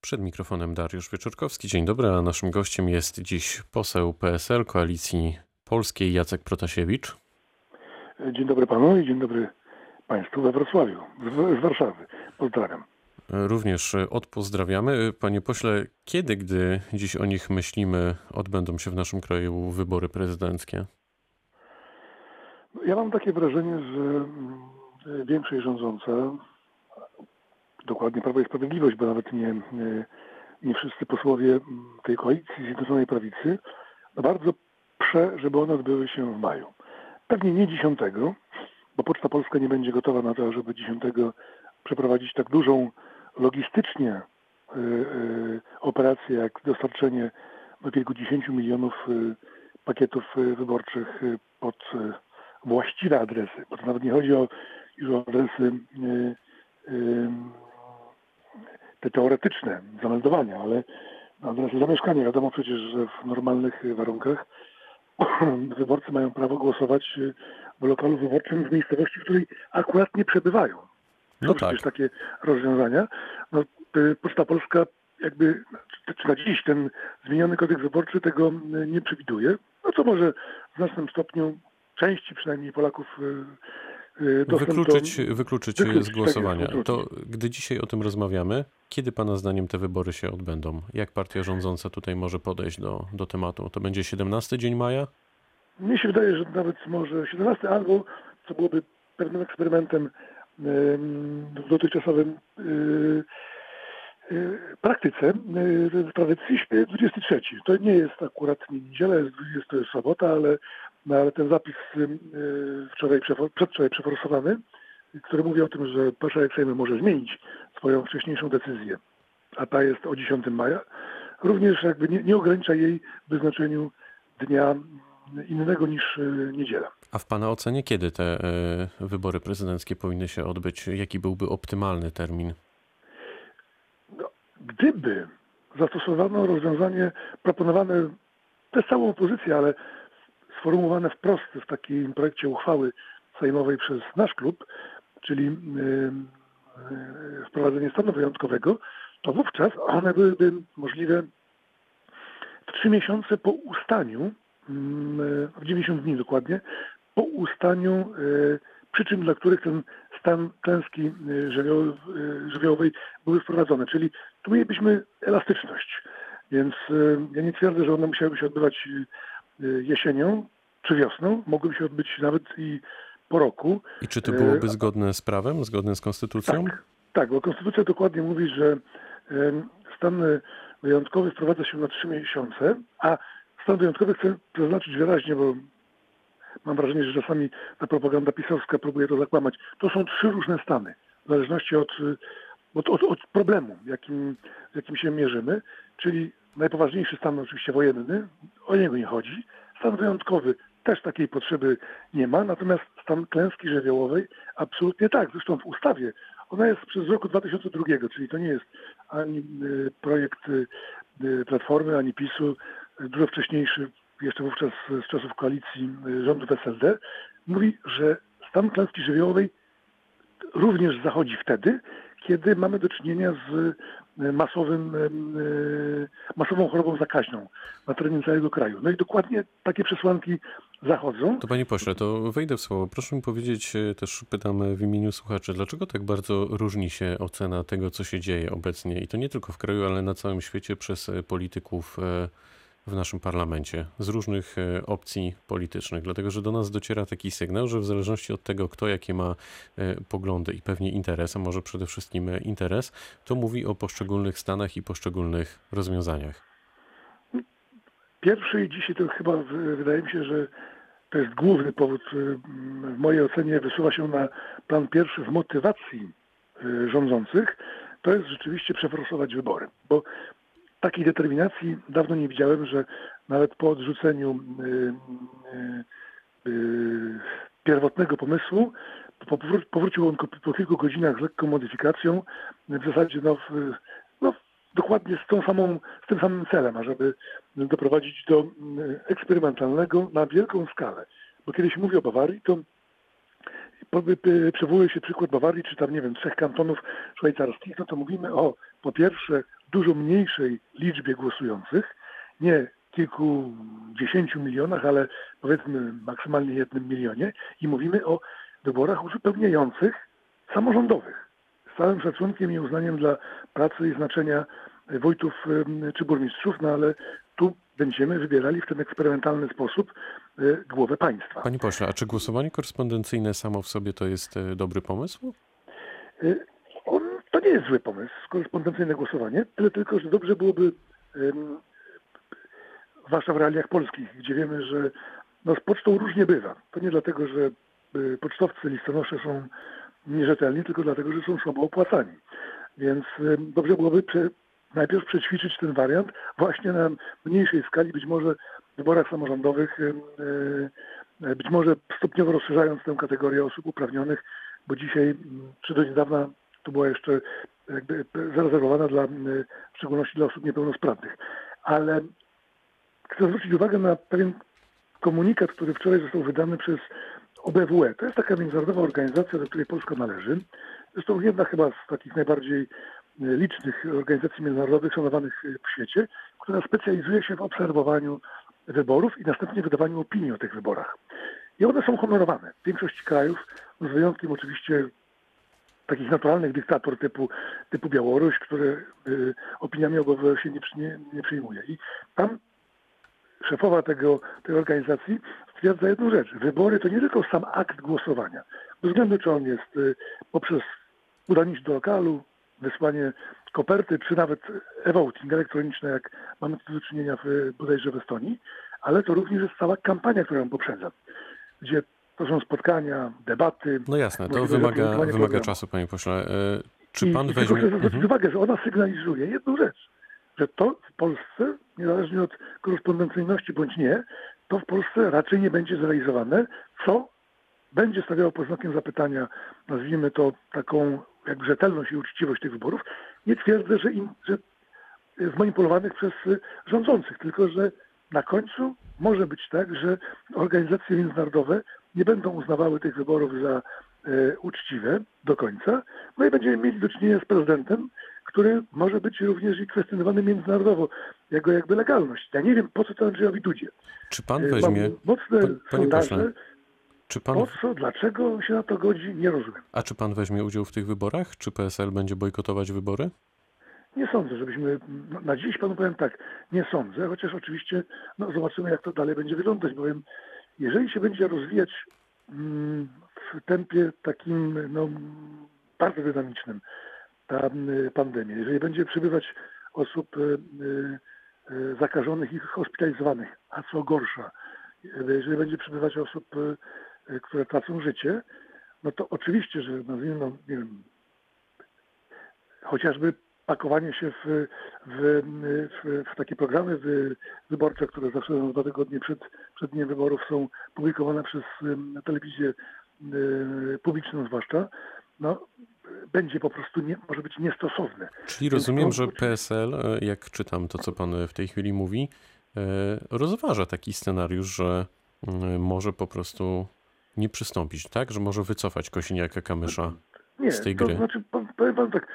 Przed mikrofonem Dariusz Wieczorkowski. Dzień dobry, a naszym gościem jest dziś poseł PSL Koalicji Polskiej Jacek Protasiewicz. Dzień dobry panu i dzień dobry państwu we Wrocławiu, z, Warszawy. Pozdrawiam. Również odpozdrawiamy. Panie pośle, kiedy, gdy dziś o nich myślimy, odbędą się w naszym kraju wybory prezydenckie? Ja mam takie wrażenie, że mm, większość rządząca, dokładnie Prawo i Sprawiedliwość, bo nawet nie, nie, wszyscy posłowie tej koalicji Zjednoczonej Prawicy, bardzo prze, żeby one odbyły się w maju. Pewnie nie 10, bo Poczta Polska nie będzie gotowa na to, żeby 10 przeprowadzić tak dużą logistycznie y, y, operację, jak dostarczenie do kilkudziesięciu milionów y, pakietów wyborczych pod właściwe adresy, bo to nawet nie chodzi o już o adresy teoretyczne zameldowania, ale adresy zamieszkania. Wiadomo przecież, że w normalnych warunkach wyborcy mają prawo głosować y, w lokalu wyborczym w miejscowości, w której akurat nie przebywają. No Są tak. przecież takie rozwiązania. No, y, Poczta Polska jakby, czy, na dziś ten zmieniony kodeks wyborczy tego y, nie przewiduje, no co może w znacznym stopniu części przynajmniej Polaków Wykluczyć, do... wykluczyć wykluczyć, z tak głosowania. wykluczyć. To gdy dzisiaj o tym rozmawiamy, kiedy Pana zdaniem te wybory się odbędą? Jak partia rządząca tutaj może podejść do, do tematu? To będzie 17 dzień maja? Mnie się wydaje, że nawet może 17 albo, co byłoby pewnym eksperymentem ym, w dotychczasowym praktyce, w tradycji śpiew 23. To nie jest akurat nie niedziela, jest 20, to jest sobota, ale, no, ale ten zapis yy, wczoraj, przefor- przedwczoraj przeforsowany, który mówi o tym, że marszałek Sejmu może zmienić swoją wcześniejszą decyzję, a ta jest o 10 maja, również jakby nie, nie ogranicza jej wyznaczeniu dnia innego niż y, niedziela. A w Pana ocenie kiedy te wybory prezydenckie powinny się odbyć? Jaki byłby optymalny termin? No, gdyby zastosowano rozwiązanie proponowane przez całą opozycję, ale sformułowane wprost w takim projekcie uchwały sejmowej przez nasz klub, czyli y, y, wprowadzenie stanu wyjątkowego, to wówczas one byłyby możliwe w trzy miesiące po ustaniu, mm, w 90 dni dokładnie, po ustaniu przyczyn, dla których ten stan klęski żywioł- żywiołowej były wprowadzone. Czyli tu mielibyśmy elastyczność. Więc ja nie twierdzę, że one musiałyby się odbywać jesienią czy wiosną. Mogłyby się odbyć nawet i po roku. I czy to E, byłoby zgodne z prawem, zgodne z konstytucją? Tak, tak, bo Konstytucja dokładnie mówi, że stan e, wyjątkowy wprowadza się na trzy miesiące, a stan wyjątkowy chcę zaznaczyć wyraźnie, bo mam wrażenie, że czasami ta propaganda pisowska próbuje to zakłamać. To są trzy różne stany, w zależności od, od, od, od problemu, jakim, z jakim się mierzymy, czyli najpoważniejszy stan oczywiście wojenny, o niego nie chodzi. Stan wyjątkowy też takiej potrzeby nie ma, natomiast stan klęski żywiołowej absolutnie tak. Zresztą w ustawie ona jest przez roku 2002, czyli to nie jest ani y, projekt y, y, Platformy, ani PiSu, dużo wcześniejszy, jeszcze wówczas z czasów koalicji rządów SLD, mówi, że stan klęski żywiołowej również zachodzi wtedy, kiedy mamy do czynienia z y, masowym, y, masową chorobą zakaźną na terenie całego kraju. No i dokładnie takie przesłanki zachodzą. To panie pośle, to wejdę w słowo. Proszę mi powiedzieć, e, też pytam e, w imieniu słuchaczy, dlaczego tak bardzo różni się ocena tego, co się dzieje obecnie i to nie tylko w kraju, ale na całym świecie przez e, polityków e, w naszym parlamencie z różnych e, opcji politycznych, dlatego że do nas dociera taki sygnał, że w zależności od tego, kto jakie ma e, poglądy i pewnie interes, a może przede wszystkim e, interes, to mówi o poszczególnych stanach i poszczególnych rozwiązaniach. Pierwszy i dzisiaj to chyba wydaje mi się, że to jest główny powód w mojej ocenie wysuwa się na plan pierwszy w motywacji rządzących, to jest rzeczywiście przeforsować wybory. Bo takiej determinacji dawno nie widziałem, że nawet po odrzuceniu y, y, y, pierwotnego pomysłu po, powró- powrócił on po kilku godzinach z lekką modyfikacją, w zasadzie no, w, no, dokładnie z tą samą, z tym samym celem, ażeby doprowadzić do eksperymentalnego na wielką skalę. Bo kiedy się mówi o Bawarii, to przywołuje się przykład Bawarii, czy tam, nie wiem, trzech kantonów szwajcarskich, no to mówimy o, po pierwsze, dużo mniejszej liczbie głosujących, nie kilkudziesięciu milionach, ale powiedzmy maksymalnie jednym milionie i mówimy o wyborach uzupełniających samorządowych. Z całym szacunkiem i uznaniem dla pracy i znaczenia wójtów czy burmistrzów, no ale tu będziemy wybierali w ten eksperymentalny sposób y, głowę państwa. Panie pośle, a czy głosowanie korespondencyjne samo w sobie to jest e, dobry pomysł? Y, nie jest zły pomysł, korespondencyjne głosowanie, tyle tylko, że dobrze byłoby, ym, zwłaszcza w realiach polskich, gdzie wiemy, że no, z pocztą różnie bywa. To nie dlatego, że y, pocztowcy, listonosze są nierzetelni, tylko dlatego, że są słabo opłacani. Więc ym, dobrze byłoby prze, najpierw przećwiczyć ten wariant właśnie na mniejszej skali, być może w wyborach samorządowych, y, być może stopniowo rozszerzając tę kategorię osób uprawnionych, bo dzisiaj, czy do niedawna, to była jeszcze jakby zarezerwowana dla, w szczególności dla osób niepełnosprawnych. Ale chcę zwrócić uwagę na pewien komunikat, który wczoraj został wydany przez OBWE. To jest taka międzynarodowa organizacja, do której Polska należy. Zresztą jedna chyba z takich najbardziej licznych organizacji międzynarodowych szanowanych w świecie, która specjalizuje się w obserwowaniu wyborów i następnie wydawaniu opinii o tych wyborach. I one są honorowane w większości krajów, z wyjątkiem oczywiście takich naturalnych dyktator typu, typu Białoruś, które y, opiniami OBWE się nie, nie, nie przyjmuje. I tam szefowa tego, tej organizacji stwierdza jedną rzecz. Wybory to nie tylko sam akt głosowania. Bez względu czy on jest y, poprzez udanie się do lokalu, wysłanie koperty, czy nawet e-voting elektroniczne, jak mamy tu do czynienia w, bodajże w Estonii, ale to również jest cała kampania, która ją poprzedza, gdzie to są spotkania, debaty. No jasne, to wymaga, wymaga czasu, panie pośle. E, Czy I- pan i tylko weźmie... chcę zwrócić Mhm. uwagę, że ona sygnalizuje jedną rzecz, że to w Polsce, niezależnie od korespondencyjności bądź nie, to w Polsce raczej nie będzie zrealizowane, co będzie stawiało pod znakiem zapytania, nazwijmy to taką jakby rzetelność i uczciwość tych wyborów. Nie twierdzę, że, im, że zmanipulowanych przez rządzących, tylko że na końcu może być tak, że organizacje międzynarodowe nie będą uznawały tych wyborów za e, uczciwe do końca, no i będziemy mieli do czynienia z prezydentem, który może być również i kwestionowany międzynarodowo, jego jakby legalność. Ja nie wiem, po co to Andrzejowi Dudzie. Czy pan E, weźmie... Mam mocne Pa- sondaże, Czy pan... po co, dlaczego się na to godzi, nie rozumiem. A czy pan weźmie udział w tych wyborach? Czy PSL będzie bojkotować wybory? Nie sądzę, żebyśmy, no, na dziś panu powiem tak, nie sądzę, chociaż oczywiście no, zobaczymy, jak to dalej będzie wyglądać, bowiem jeżeli się będzie rozwijać mm, w tempie takim no, bardzo dynamicznym ta pandemia, jeżeli będzie przybywać osób y, y, y, zakażonych i hospitalizowanych, a co gorsza, jeżeli będzie przybywać osób, które tracą życie, no to oczywiście, że nazwijmy, no, nie wiem, chociażby pakowanie się w, w, w, w takie programy wy, wyborcze, które zawsze dwa tygodnie przed, przed dniem wyborów są publikowane przez telewizję publiczną zwłaszcza, no, będzie po prostu nie, może być niestosowne. Czyli rozumiem, że PSL, e, jak czytam to, co pan w tej chwili mówi, e, rozważa taki scenariusz, że może po prostu nie przystąpić, tak? Że może wycofać Kosiniaka-Kamysza. Nie, z tej to gry. znaczy, po- powiem panu tak,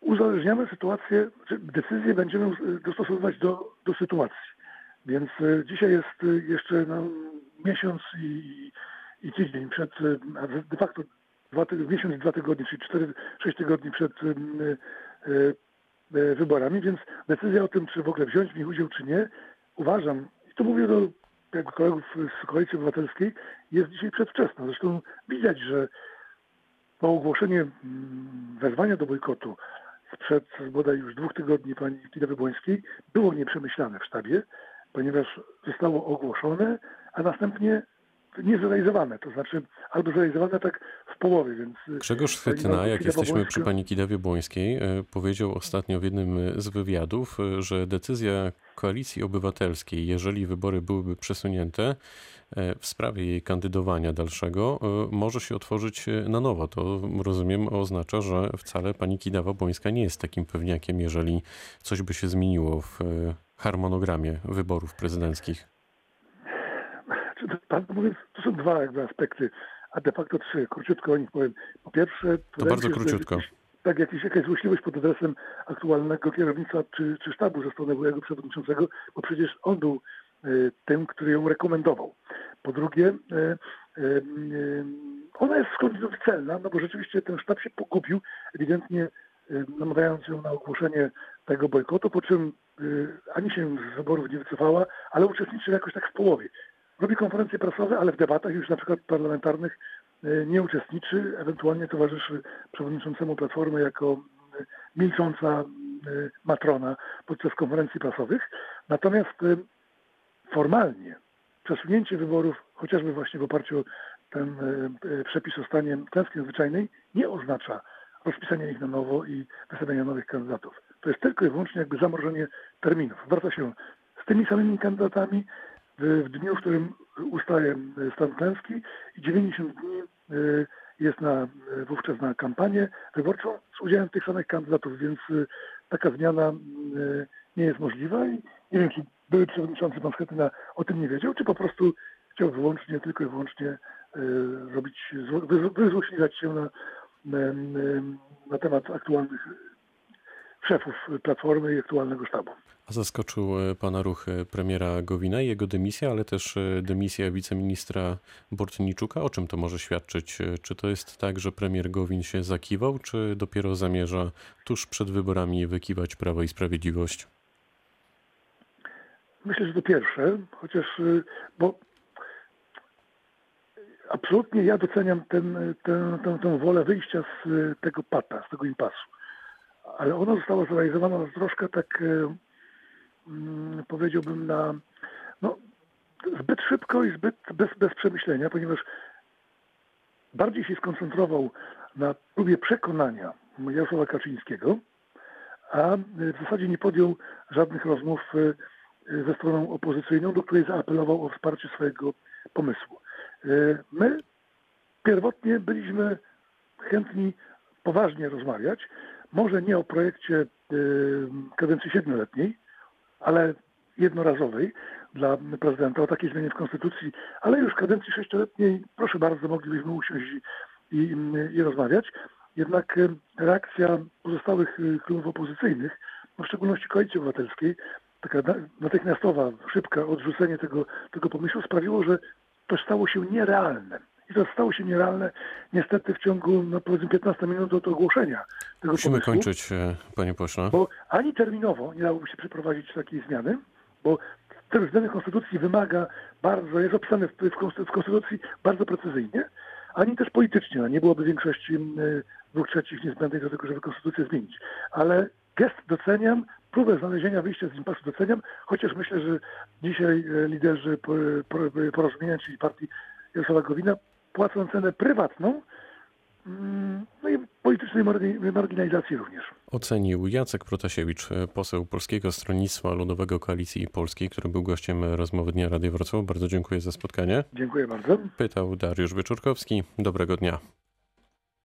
uzależniamy sytuację, czy decyzję będziemy dostosowywać do, do sytuacji. Więc y, dzisiaj jest y, jeszcze no, miesiąc i, i tydzień przed, y, a de facto dwa, miesiąc i dwa tygodnie, czyli cztery, sześć tygodni przed y, y, wyborami, więc decyzja o tym, czy w ogóle wziąć w nich udział, czy nie, uważam, i to mówię do jakby kolegów z Koalicji Obywatelskiej, jest dzisiaj przedwczesna. Zresztą widać, że po ogłoszeniu mm, wezwania do bojkotu sprzed bodaj już dwóch tygodni pani Kidawy Błońskiej było nieprzemyślane w sztabie, ponieważ zostało ogłoszone, a następnie nie zrealizowane. To znaczy albo zrealizowane tak w połowie, więc... y, Grzegorz Chwytyna, jak jesteśmy przy pani Kidawie Błońskiej, e, powiedział ostatnio w jednym z wywiadów, e, że decyzja Koalicji Obywatelskiej, jeżeli wybory byłyby przesunięte w sprawie jej kandydowania dalszego, może się otworzyć na nowo. To rozumiem oznacza, że wcale pani Kidawa Błońska nie jest takim pewniakiem, jeżeli coś by się zmieniło w harmonogramie wyborów prezydenckich. Czy to, pan mówiąc, to są dwa jakby aspekty, a de facto trzy. Króciutko o nich powiem. Po pierwsze... To bardzo króciutko. Tak, jakiś, jakaś złośliwość pod adresem aktualnego kierownictwa czy, czy sztabu ze strony byłego przewodniczącego, bo przecież on był e, tym, który ją rekomendował. Po drugie, e, e, ona jest skądinąd celna, no bo rzeczywiście ten sztab się pogubił, ewidentnie namawiając ją na ogłoszenie tego bojkotu, po czym ani się z wyborów nie wycofała, ale uczestniczy jakoś tak w połowie. Robi konferencje prasowe, ale w debatach już na przykład parlamentarnych e, nie uczestniczy, ewentualnie towarzyszy przewodniczącemu Platformy jako e, milcząca e, matrona podczas konferencji prasowych. Natomiast formalnie przesunięcie wyborów, chociażby właśnie w oparciu o ten przepis o stanie klęski nadzwyczajnej, nie oznacza rozpisania ich na nowo i wystawiania nowych kandydatów. To jest tylko i wyłącznie jakby zamrożenie terminów. Wraca się z tymi samymi kandydatami w, dniu, w którym ustaje stan klęski i 90 dni e, jest na, wówczas na kampanię wyborczą z udziałem tych samych kandydatów, więc e, taka zmiana e, nie jest możliwa i nie wiem, czy były przewodniczący pan Schetyna o tym nie wiedział, czy po prostu chciał wyłącznie, tylko i wyłącznie robić, zło- wyzło- wyzłośliwiać się na, na, na temat aktualnych szefów Platformy i aktualnego sztabu. A zaskoczył e, pana ruch e, premiera Gowina i jego dymisja, ale też e, dymisja wiceministra Bortniczuka. O czym to może świadczyć? Czy to jest tak, że premier Gowin się zakiwał, czy dopiero zamierza tuż przed wyborami wykiwać Prawo i Sprawiedliwość? Myślę, że to pierwsze, chociaż, bo absolutnie ja doceniam ten, tę, tę, tę wolę wyjścia z tego pata, z tego impasu. Ale ona została zrealizowana troszkę tak, y, mm, powiedziałbym, na no, zbyt szybko i zbyt bez, bez przemyślenia, ponieważ bardziej się skoncentrował na próbie przekonania Jarosława Kaczyńskiego, a y, w zasadzie nie podjął żadnych rozmów y, ze stroną opozycyjną, do której zaapelował o wsparcie swojego pomysłu. My pierwotnie byliśmy chętni poważnie rozmawiać, może nie o projekcie y, kadencji siedmioletniej, ale jednorazowej dla prezydenta, o takiej zmianie w konstytucji, ale już kadencji sześcioletniej, proszę bardzo, moglibyśmy usiąść i, i, rozmawiać. Jednak y, reakcja pozostałych y, klubów opozycyjnych, no w szczególności Koalicji Obywatelskiej, taka na- natychmiastowa, szybka odrzucenie tego, tego pomysłu sprawiło, że to stało się nierealne. I to stało się nierealne niestety w ciągu, no powiedzmy 15 minut od ogłoszenia tego Musimy pomysłu. kończyć, e, panie pośle. Bo ani terminowo nie dałoby się przeprowadzić takiej zmiany, bo ten zmiany konstytucji wymaga bardzo, jest opisany w, w, konst- w konstytucji bardzo precyzyjnie, ani też politycznie. No, nie byłoby większości m, dwóch trzecich niezbędnej do tego, żeby konstytucję zmienić. Ale gest doceniam, próbę znalezienia wyjścia z impasu doceniam, chociaż myślę, że dzisiaj e, liderzy po- po- porozumienia, czyli partii Jarosława Gowina, płacą cenę prywatną, mm, no i politycznej margi- marginalizacji również. Ocenił Jacek Protasiewicz, e, poseł Polskiego Stronnictwa Ludowego Koalicji Polskiej, który był gościem rozmowy Dnia Radia Wrocław. Bardzo dziękuję za spotkanie. Dziękuję bardzo. Pytał Dariusz Wyczorkowski. Dobrego dnia.